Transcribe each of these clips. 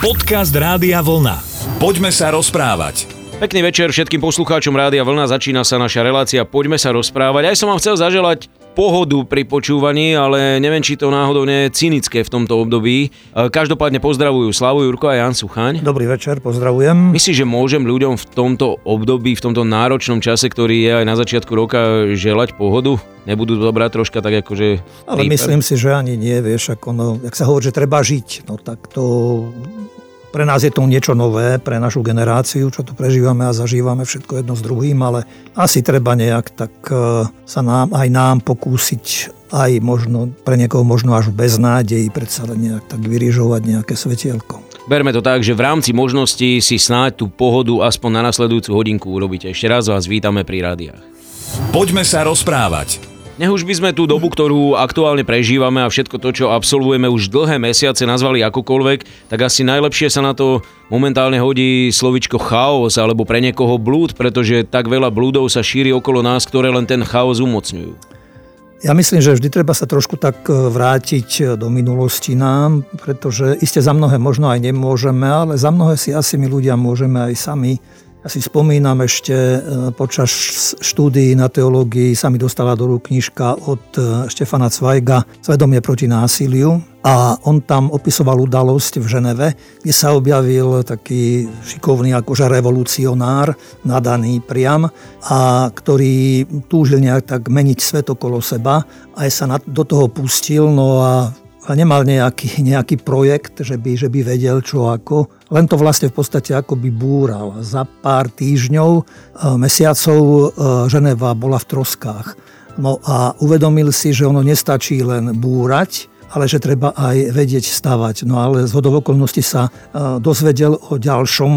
Podcast Rádia Vlna. Poďme sa rozprávať. Pekný večer všetkým poslucháčom Rádia Vlna, začína sa naša relácia Poďme sa rozprávať. Aj som vám chcel zaželať pohodu pri počúvaní, ale neviem, či to náhodou nie je cynické v tomto období. E, Každopádne pozdravujú Slavu Jurko a Jan Suchaň. Dobrý večer, pozdravujem. Myslíš, že môžem ľuďom v tomto období, v tomto náročnom čase, ktorý je aj na začiatku roka, želať pohodu? Nebudú to brať troška tak akože... Ale myslím si, že ani nie, vieš, ako no, jak sa hovorí, že treba žiť, no tak to pre nás je to niečo nové, pre našu generáciu, čo tu prežívame a zažívame všetko jedno s druhým, ale asi treba nejak tak e, sa nám, aj nám pokúsiť aj možno, pre niekoho možno až bez nádejí predsa len nejak tak vyrižovať nejaké svetielko. Berme to tak, že v rámci možností si snáď tú pohodu aspoň na nasledujúcu hodinku urobíte. Ešte raz vás vítame pri rádiách. Poďme sa rozprávať. Nech už by sme tú dobu, ktorú aktuálne prežívame a všetko to, čo absolvujeme už dlhé mesiace nazvali akokoľvek, tak asi najlepšie sa na to momentálne hodí slovičko chaos alebo pre niekoho blúd, pretože tak veľa blúdov sa šíri okolo nás, ktoré len ten chaos umocňujú. Ja myslím, že vždy treba sa trošku tak e, vrátiť e, do minulosti nám, pretože iste za mnohé možno aj nemôžeme, ale za mnohé si asi my ľudia môžeme aj sami ja si spomínam ešte e, počas štúdií na teológii sa mi dostala do rúk knižka od e, Štefana Cvajga Svedomie proti násiliu a on tam opisoval udalosť v Ženeve, kde sa objavil taký šikovný akože revolucionár, nadaný priam, a ktorý túžil nejak tak meniť svet okolo seba aj sa do toho pustil, no a nemal nejaký, nejaký projekt, že by, že by vedel čo ako. Len to vlastne v podstate ako by búral. Za pár týždňov, e, mesiacov e, Ženeva bola v troskách. No a uvedomil si, že ono nestačí len búrať, ale že treba aj vedieť stavať. No ale z hodov okolností sa e, dozvedel o ďalšom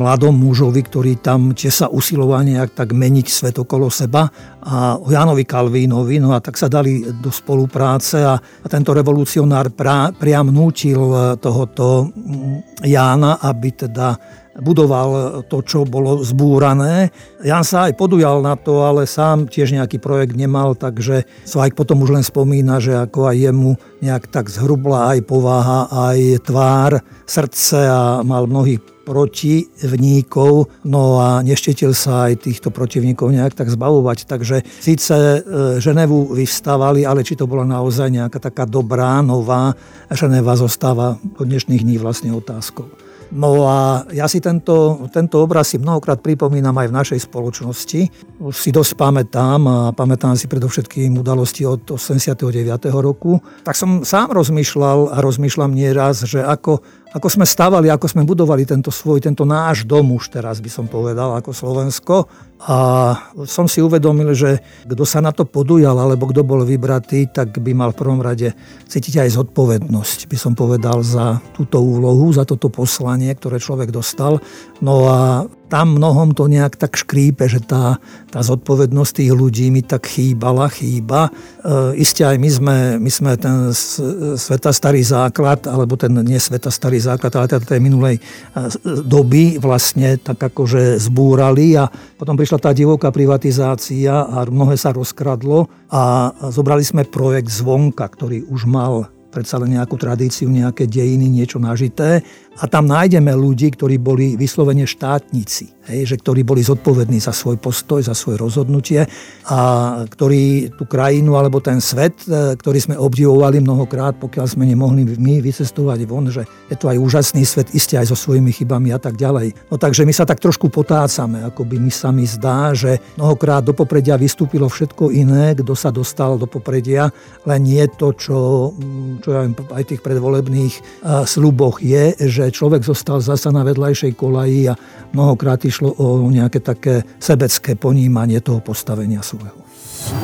mladom mužovi, ktorý tam tie sa usiloval nejak tak meniť svet okolo seba a o Jánovi Kalvínovi, no a tak sa dali do spolupráce a, a tento revolucionár pra, priam nútil e, tohoto Jána, aby teda budoval to, čo bolo zbúrané. Jan sa aj podujal na to, ale sám tiež nejaký projekt nemal, takže Svajk potom už len spomína, že ako aj jemu nejak tak zhrubla aj povaha, aj tvár, srdce a mal mnohých protivníkov, no a neštetil sa aj týchto protivníkov nejak tak zbavovať. Takže síce e, Ženevu vyvstávali, ale či to bola naozaj nejaká taká dobrá, nová Ženeva zostáva po dnešných dní vlastne otázkou. No a ja si tento, tento obraz si mnohokrát pripomínam aj v našej spoločnosti. Už si dosť pamätám a pamätám si predovšetkým udalosti od 89. roku. Tak som sám rozmýšľal a rozmýšľam nieraz, že ako ako sme stavali, ako sme budovali tento svoj, tento náš dom už teraz by som povedal, ako Slovensko. A som si uvedomil, že kto sa na to podujal, alebo kto bol vybratý, tak by mal v prvom rade cítiť aj zodpovednosť, by som povedal, za túto úlohu, za toto poslanie, ktoré človek dostal. No a tam mnohom to nejak tak škrípe, že tá, tá zodpovednosť tých ľudí mi tak chýbala, chýba. E, isté aj my sme, my sme ten sveta starý základ, alebo ten nie sveta starý základ, ale teda tej minulej e, doby vlastne tak akože zbúrali a potom prišla tá divoká privatizácia a mnohé sa rozkradlo a zobrali sme projekt zvonka, ktorý už mal predsa len nejakú tradíciu, nejaké dejiny, niečo nažité a tam nájdeme ľudí, ktorí boli vyslovene štátnici, hej, že ktorí boli zodpovední za svoj postoj, za svoje rozhodnutie a ktorí tú krajinu alebo ten svet, e, ktorý sme obdivovali mnohokrát, pokiaľ sme nemohli my vycestovať von, že je to aj úžasný svet, iste aj so svojimi chybami a tak ďalej. No takže my sa tak trošku potácame, ako by mi sa mi zdá, že mnohokrát do popredia vystúpilo všetko iné, kto sa dostal do popredia, len nie to, čo, čo ja aj v tých predvolebných e, sluboch je, že človek zostal zasa na vedľajšej kolaji a mnohokrát išlo o nejaké také sebecké ponímanie toho postavenia svojho.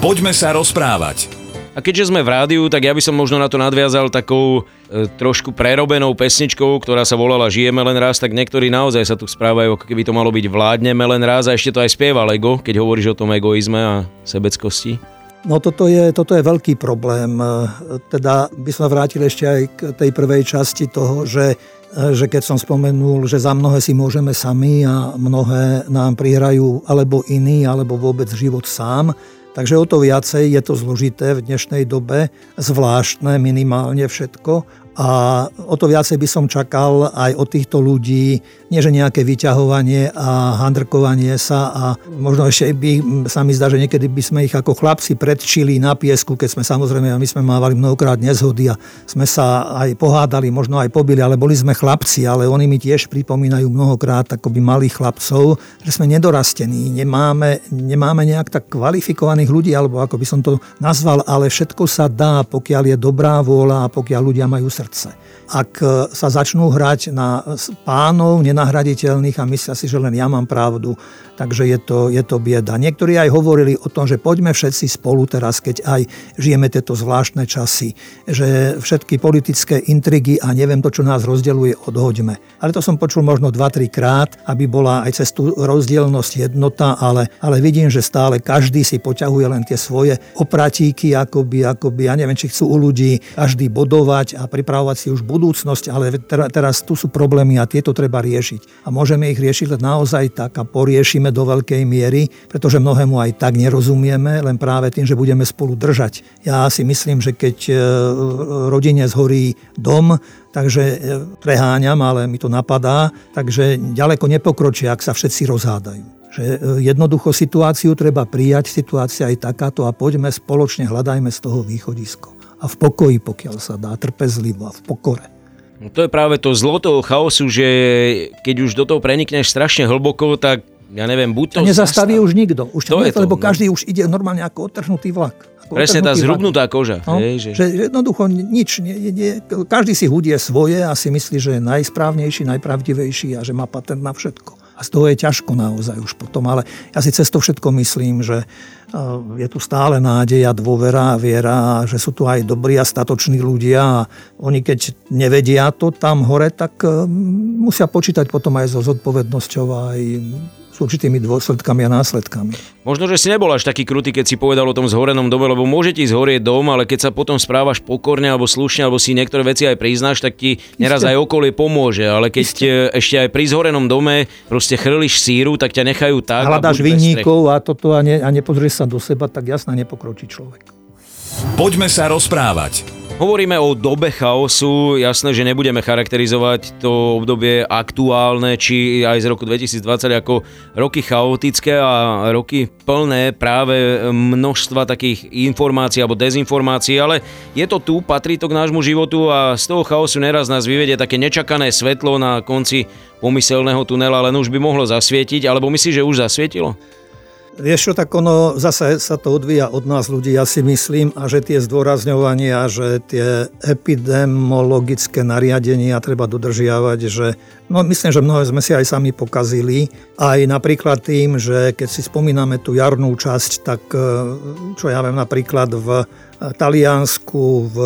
Poďme sa rozprávať. A keďže sme v rádiu, tak ja by som možno na to nadviazal takou e, trošku prerobenou pesničkou, ktorá sa volala Žijeme len raz, tak niektorí naozaj sa tu správajú, ako keby to malo byť Vládneme len raz a ešte to aj spieva Lego, keď hovoríš o tom egoizme a sebeckosti. No toto je, toto je veľký problém. E, teda by som vrátil ešte aj k tej prvej časti toho, že že keď som spomenul, že za mnohé si môžeme sami a mnohé nám prihrajú alebo iní, alebo vôbec život sám, Takže o to viacej je to zložité v dnešnej dobe, zvláštne minimálne všetko. A o to viacej by som čakal aj od týchto ľudí, nie že nejaké vyťahovanie a handrkovanie sa a možno ešte by sa mi zdá, že niekedy by sme ich ako chlapci predčili na piesku, keď sme samozrejme, my sme mávali mnohokrát nezhody a sme sa aj pohádali, možno aj pobili, ale boli sme chlapci, ale oni mi tiež pripomínajú mnohokrát akoby malých chlapcov, že sme nedorastení, nemáme, nemáme nejak tak kvalifikovaných ľudí, alebo ako by som to nazval, ale všetko sa dá, pokiaľ je dobrá vôľa a pokiaľ ľudia majú srdce srdce. Ak e, sa začnú hrať na pánov nenahraditeľných a myslia si, že len ja mám pravdu, takže je to, je to bieda. Niektorí aj hovorili o tom, že poďme všetci spolu teraz, keď aj žijeme tieto zvláštne časy, že všetky politické intrigy a neviem to, čo nás rozdeluje, odhoďme. Ale to som počul možno 2-3 krát, aby bola aj cez tú rozdielnosť jednota, ale, ale vidím, že stále každý si poťahuje len tie svoje opratíky, akoby, akoby, ja neviem, či chcú u ľudí každý bodovať a pripravovať si už budúcnosť, ale teraz tu sú problémy a tieto treba riešiť. A môžeme ich riešiť naozaj tak a poriešime do veľkej miery, pretože mnohému aj tak nerozumieme, len práve tým, že budeme spolu držať. Ja si myslím, že keď e, rodine zhorí dom, takže e, preháňam, ale mi to napadá, takže ďaleko nepokročia, ak sa všetci rozhádajú že e, jednoducho situáciu treba prijať, situácia je takáto a poďme spoločne, hľadajme z toho východisko a v pokoji, pokiaľ sa dá, trpezlivo a v pokore. No to je práve to zlo toho chaosu, že keď už do toho prenikneš strašne hlboko, tak ja neviem, buď to... To nezastaví zastav... už nikto. Už to je to, lebo no. každý už ide normálne ako odtrhnutý vlak. Ako Presne tá zhrubnutá koža. No, hej, že... že jednoducho nič, nie, nie, každý si hudie svoje a si myslí, že je najsprávnejší, najpravdivejší a že má patent na všetko. A z toho je ťažko naozaj už potom. Ale ja si cez to všetko myslím, že je tu stále nádej a dôvera a viera, že sú tu aj dobrí a statoční ľudia a oni keď nevedia to tam hore, tak musia počítať potom aj so zodpovednosťou aj s určitými dôsledkami a následkami. Možno, že si nebol až taký krutý, keď si povedal o tom zhorenom dome, lebo môže ti zhorieť dom, ale keď sa potom správaš pokorne alebo slušne, alebo si niektoré veci aj priznáš, tak ti neraz aj okolie pomôže. Ale keď Isté. ešte aj pri zhorenom dome proste chrliš síru, tak ťa nechajú tak. Hľadáš vinníkov a toto a, ne, a nepozrieš sa do seba, tak jasná nepokročí človek. Poďme sa rozprávať. Hovoríme o dobe chaosu, jasné, že nebudeme charakterizovať to obdobie aktuálne, či aj z roku 2020 ako roky chaotické a roky plné práve množstva takých informácií alebo dezinformácií, ale je to tu, patrí to k nášmu životu a z toho chaosu neraz nás vyvedie také nečakané svetlo na konci pomyselného tunela, len už by mohlo zasvietiť, alebo myslíš, že už zasvietilo? Vieš čo, tak ono zase sa to odvíja od nás ľudí, ja si myslím, a že tie zdôrazňovania, že tie epidemiologické nariadenia treba dodržiavať, že no myslím, že mnohé sme si aj sami pokazili. Aj napríklad tým, že keď si spomíname tú jarnú časť, tak e, čo ja viem napríklad v Taliansku, v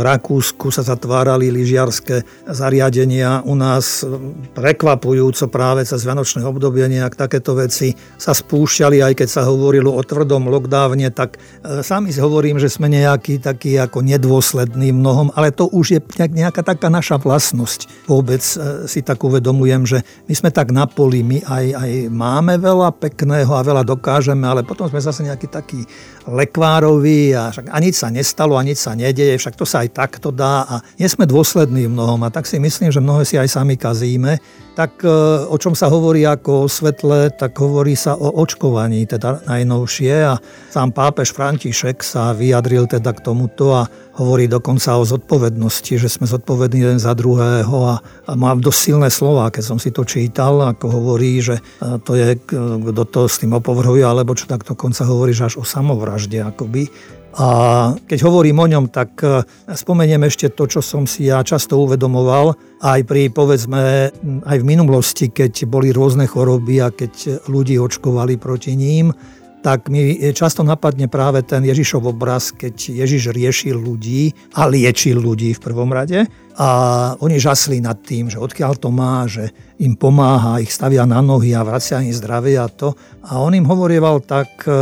Rakúsku sa zatvárali lyžiarské zariadenia. U nás prekvapujúco práve cez Vianočné obdobie nejak takéto veci sa spúšťali, aj keď sa hovorilo o tvrdom lockdowne, tak e, sami si hovorím, že sme nejaký taký ako nedôsledný mnohom, ale to už je nejaká taká naša vlastnosť. Vôbec e, si tak uvedomujem, že my sme tak na poli, my aj, aj máme veľa pekného a veľa dokážeme, ale potom sme zase nejaký taký lekvároví a však ani nič sa nestalo a nič sa nedeje, však to sa aj takto dá a nie sme dôslední v mnohom a tak si myslím, že mnohé si aj sami kazíme. Tak e, o čom sa hovorí ako o svetle, tak hovorí sa o očkovaní, teda najnovšie a sám pápež František sa vyjadril teda k tomuto a hovorí dokonca o zodpovednosti, že sme zodpovední jeden za druhého a, a má dosť silné slova, keď som si to čítal, ako hovorí, že e, to je, kto to s tým opovrhuje, alebo čo tak dokonca hovorí, že až o samovražde akoby. A keď hovorím o ňom, tak e, spomeniem ešte to, čo som si ja často uvedomoval, aj pri, povedzme, aj v minulosti, keď boli rôzne choroby a keď ľudí očkovali proti ním, tak mi často napadne práve ten Ježišov obraz, keď Ježiš riešil ľudí a liečil ľudí v prvom rade. A oni žasli nad tým, že odkiaľ to má, že im pomáha, ich stavia na nohy a vracia im zdravie a to. A on im hovorieval tak, e,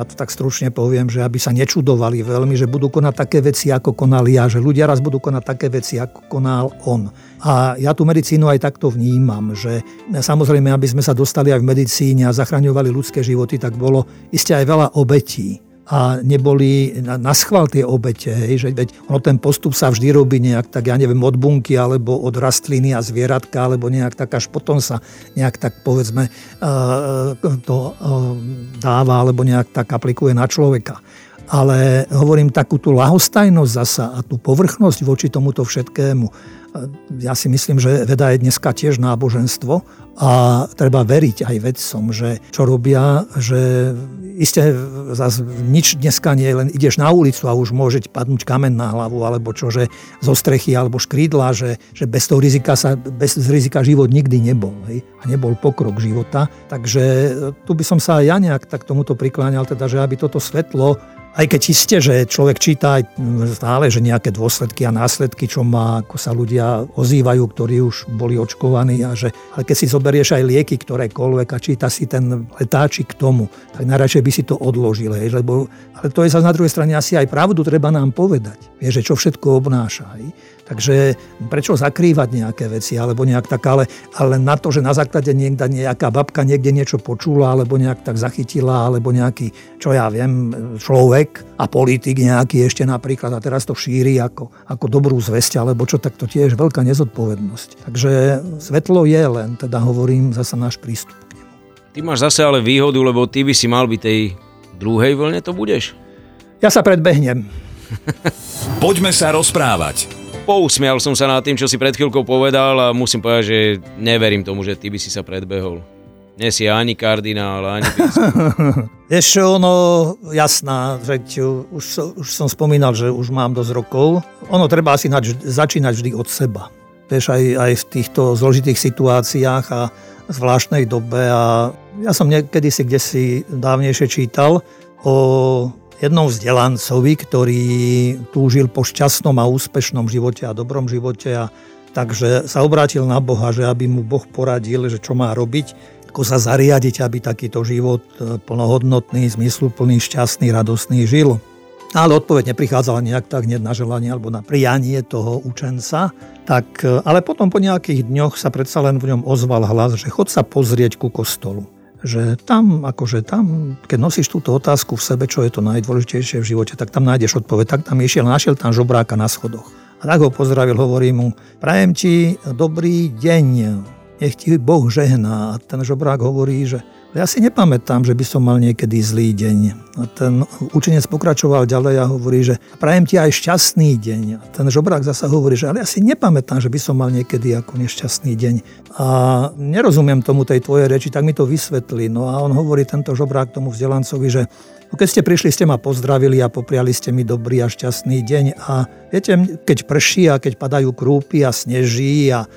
ja to tak stručne poviem, že aby sa nečudovali veľmi, že budú konať také veci, ako konal ja, že ľudia raz budú konať také veci, ako konal on. A ja tú medicínu aj takto vnímam, že samozrejme, aby sme sa dostali aj v medicíne a zachraňovali ľudské životy, tak bolo iste aj veľa obetí a neboli na, na schvál tie obete. Hej, že veď ono ten postup sa vždy robí nejak tak, ja neviem, od bunky alebo od rastliny a zvieratka, alebo nejak tak až potom sa nejak tak povedzme to dáva alebo nejak tak aplikuje na človeka. Ale hovorím takú tú lahostajnosť zasa a tú povrchnosť voči tomuto všetkému ja si myslím, že veda je dneska tiež náboženstvo a treba veriť aj vedcom, že čo robia, že iste zase nič dneska nie je, len ideš na ulicu a už môže padnúť kamen na hlavu, alebo čo, že zo strechy alebo škrídla, že, že bez toho rizika sa, bez rizika život nikdy nebol. Hej? A nebol pokrok života. Takže tu by som sa aj ja nejak tak tomuto prikláňal, teda, že aby toto svetlo aj keď iste, že človek číta aj stále, že nejaké dôsledky a následky, čo má, ako sa ľudia ozývajú, ktorí už boli očkovaní a že, ale keď si zoberieš aj lieky ktorékoľvek a číta si ten letáčik k tomu, tak najradšej by si to odložil, hej, lebo, ale to je sa na druhej strane asi aj pravdu treba nám povedať, vie, že čo všetko obnáša. Hej. Takže prečo zakrývať nejaké veci, alebo nejak tak, ale, ale na to, že na základe niekda nejaká babka niekde niečo počula, alebo nejak tak zachytila, alebo nejaký, čo ja viem, človek a politik nejaký ešte napríklad a teraz to šíri ako, ako dobrú zväzť, alebo čo, tak to tiež veľká nezodpovednosť. Takže svetlo je len, teda hovorím, zasa náš prístup k nemu. Ty máš zase ale výhodu, lebo ty by si mal byť tej druhej vlne, to budeš? Ja sa predbehnem. Poďme sa rozprávať pousmial som sa nad tým, čo si pred chvíľkou povedal a musím povedať, že neverím tomu, že ty by si sa predbehol. Nie si ani kardinál, ani Vieš ono, jasná, že už, už som spomínal, že už mám dosť rokov. Ono treba asi nač, začínať vždy od seba. Vieš, aj, aj v týchto zložitých situáciách a zvláštnej dobe. A ja som niekedy si kde si dávnejšie čítal o jednom vzdelancovi, ktorý túžil po šťastnom a úspešnom živote a dobrom živote a takže sa obrátil na Boha, že aby mu Boh poradil, že čo má robiť, ako sa zariadiť, aby takýto život e, plnohodnotný, zmysluplný, šťastný, radostný žil. Ale odpoveď neprichádzala nejak tak hneď na želanie alebo na prijanie toho učenca. Tak, e, ale potom po nejakých dňoch sa predsa len v ňom ozval hlas, že chod sa pozrieť ku kostolu že tam, akože tam, keď nosíš túto otázku v sebe, čo je to najdôležitejšie v živote, tak tam nájdeš odpoveď. Tak tam išiel, našiel tam žobráka na schodoch. A tak ho pozdravil, hovorí mu, prajem ti dobrý deň, nech ti Boh žehná. A ten žobrák hovorí, že ja si nepamätám, že by som mal niekedy zlý deň. A ten učenec pokračoval ďalej a hovorí, že prajem ti aj šťastný deň. A ten žobrák zasa hovorí, že ale ja si nepamätám, že by som mal niekedy ako nešťastný deň. A nerozumiem tomu tej tvojej reči, tak mi to vysvetlí. No a on hovorí tento žobrák tomu vzdelancovi, že keď ste prišli, ste ma pozdravili a popriali ste mi dobrý a šťastný deň. A viete, keď prší a keď padajú krúpy a sneží a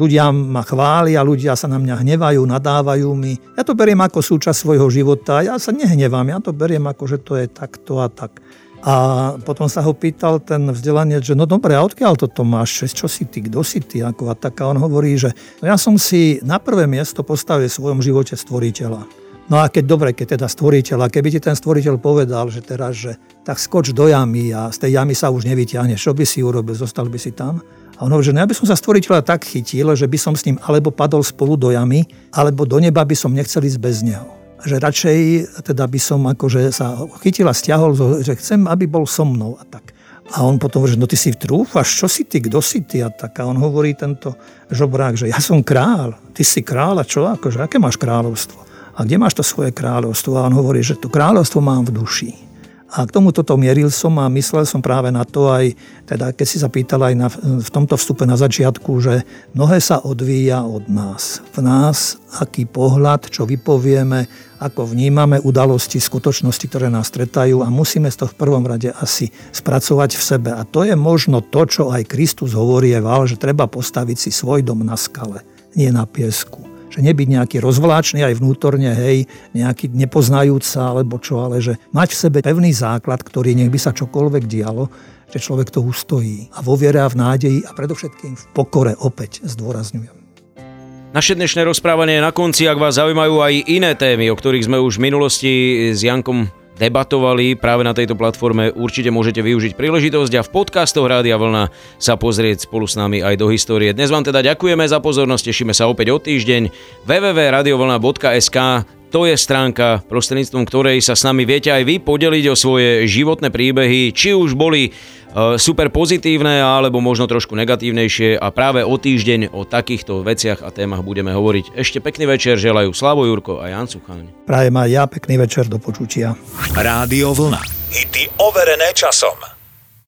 ľudia ma chvália, ľudia sa na mňa hnevajú, nadávajú mi. Ja to beriem ako súčasť svojho života. Ja sa nehnevám, ja to beriem ako, že to je takto a tak. A potom sa ho pýtal ten vzdelanec, že no dobre, a odkiaľ toto máš, čo si ty, kto si ty, ako a tak. A on hovorí, že no ja som si na prvé miesto postavil v svojom živote stvoriteľa. No a keď dobre, keď teda stvoriteľ, a keby ti ten stvoriteľ povedal, že teraz, že tak skoč do jamy a z tej jamy sa už nevyťahneš, čo by si urobil, zostal by si tam? A on hovorí, že no ja by som sa stvoriteľa tak chytil, že by som s ním alebo padol spolu do jamy, alebo do neba by som nechcel ísť bez neho. Že radšej teda by som akože sa chytil a stiahol, že chcem, aby bol so mnou a tak. A on potom hovorí, no ty si trúfaš, čo si ty, kto si ty a tak. A on hovorí tento žobrák, že ja som král, ty si král a čo, akože aké máš kráľovstvo? A kde máš to svoje kráľovstvo? A on hovorí, že to kráľovstvo mám v duši. A k tomu toto mieril som a myslel som práve na to aj, teda keď si sa pýtal aj na, v tomto vstupe na začiatku, že mnohé sa odvíja od nás. V nás, aký pohľad, čo vypovieme, ako vnímame udalosti, skutočnosti, ktoré nás stretajú a musíme toho v prvom rade asi spracovať v sebe. A to je možno to, čo aj Kristus hovorieval, že treba postaviť si svoj dom na skale, nie na piesku že nebyť nejaký rozvláčny aj vnútorne, hej, nejaký nepoznajúca alebo čo, ale že mať v sebe pevný základ, ktorý nech by sa čokoľvek dialo, že človek to ustojí. A vo viere a v nádeji a predovšetkým v pokore opäť zdôrazňujem. Naše dnešné rozprávanie je na konci. Ak vás zaujímajú aj iné témy, o ktorých sme už v minulosti s Jankom debatovali práve na tejto platforme, určite môžete využiť príležitosť a v podcastoch Rádia Vlna sa pozrieť spolu s nami aj do histórie. Dnes vám teda ďakujeme za pozornosť, tešíme sa opäť o týždeň. www.radiovlna.sk To je stránka, prostredníctvom ktorej sa s nami viete aj vy podeliť o svoje životné príbehy, či už boli uh, super pozitívne, alebo možno trošku negatívnejšie a práve o týždeň o takýchto veciach a témach budeme hovoriť. Ešte pekný večer želajú Slavo Jurko a Jan Sucháň. Prajem aj ja pekný večer do počutia. Rádio Vlna. Hity overené časom.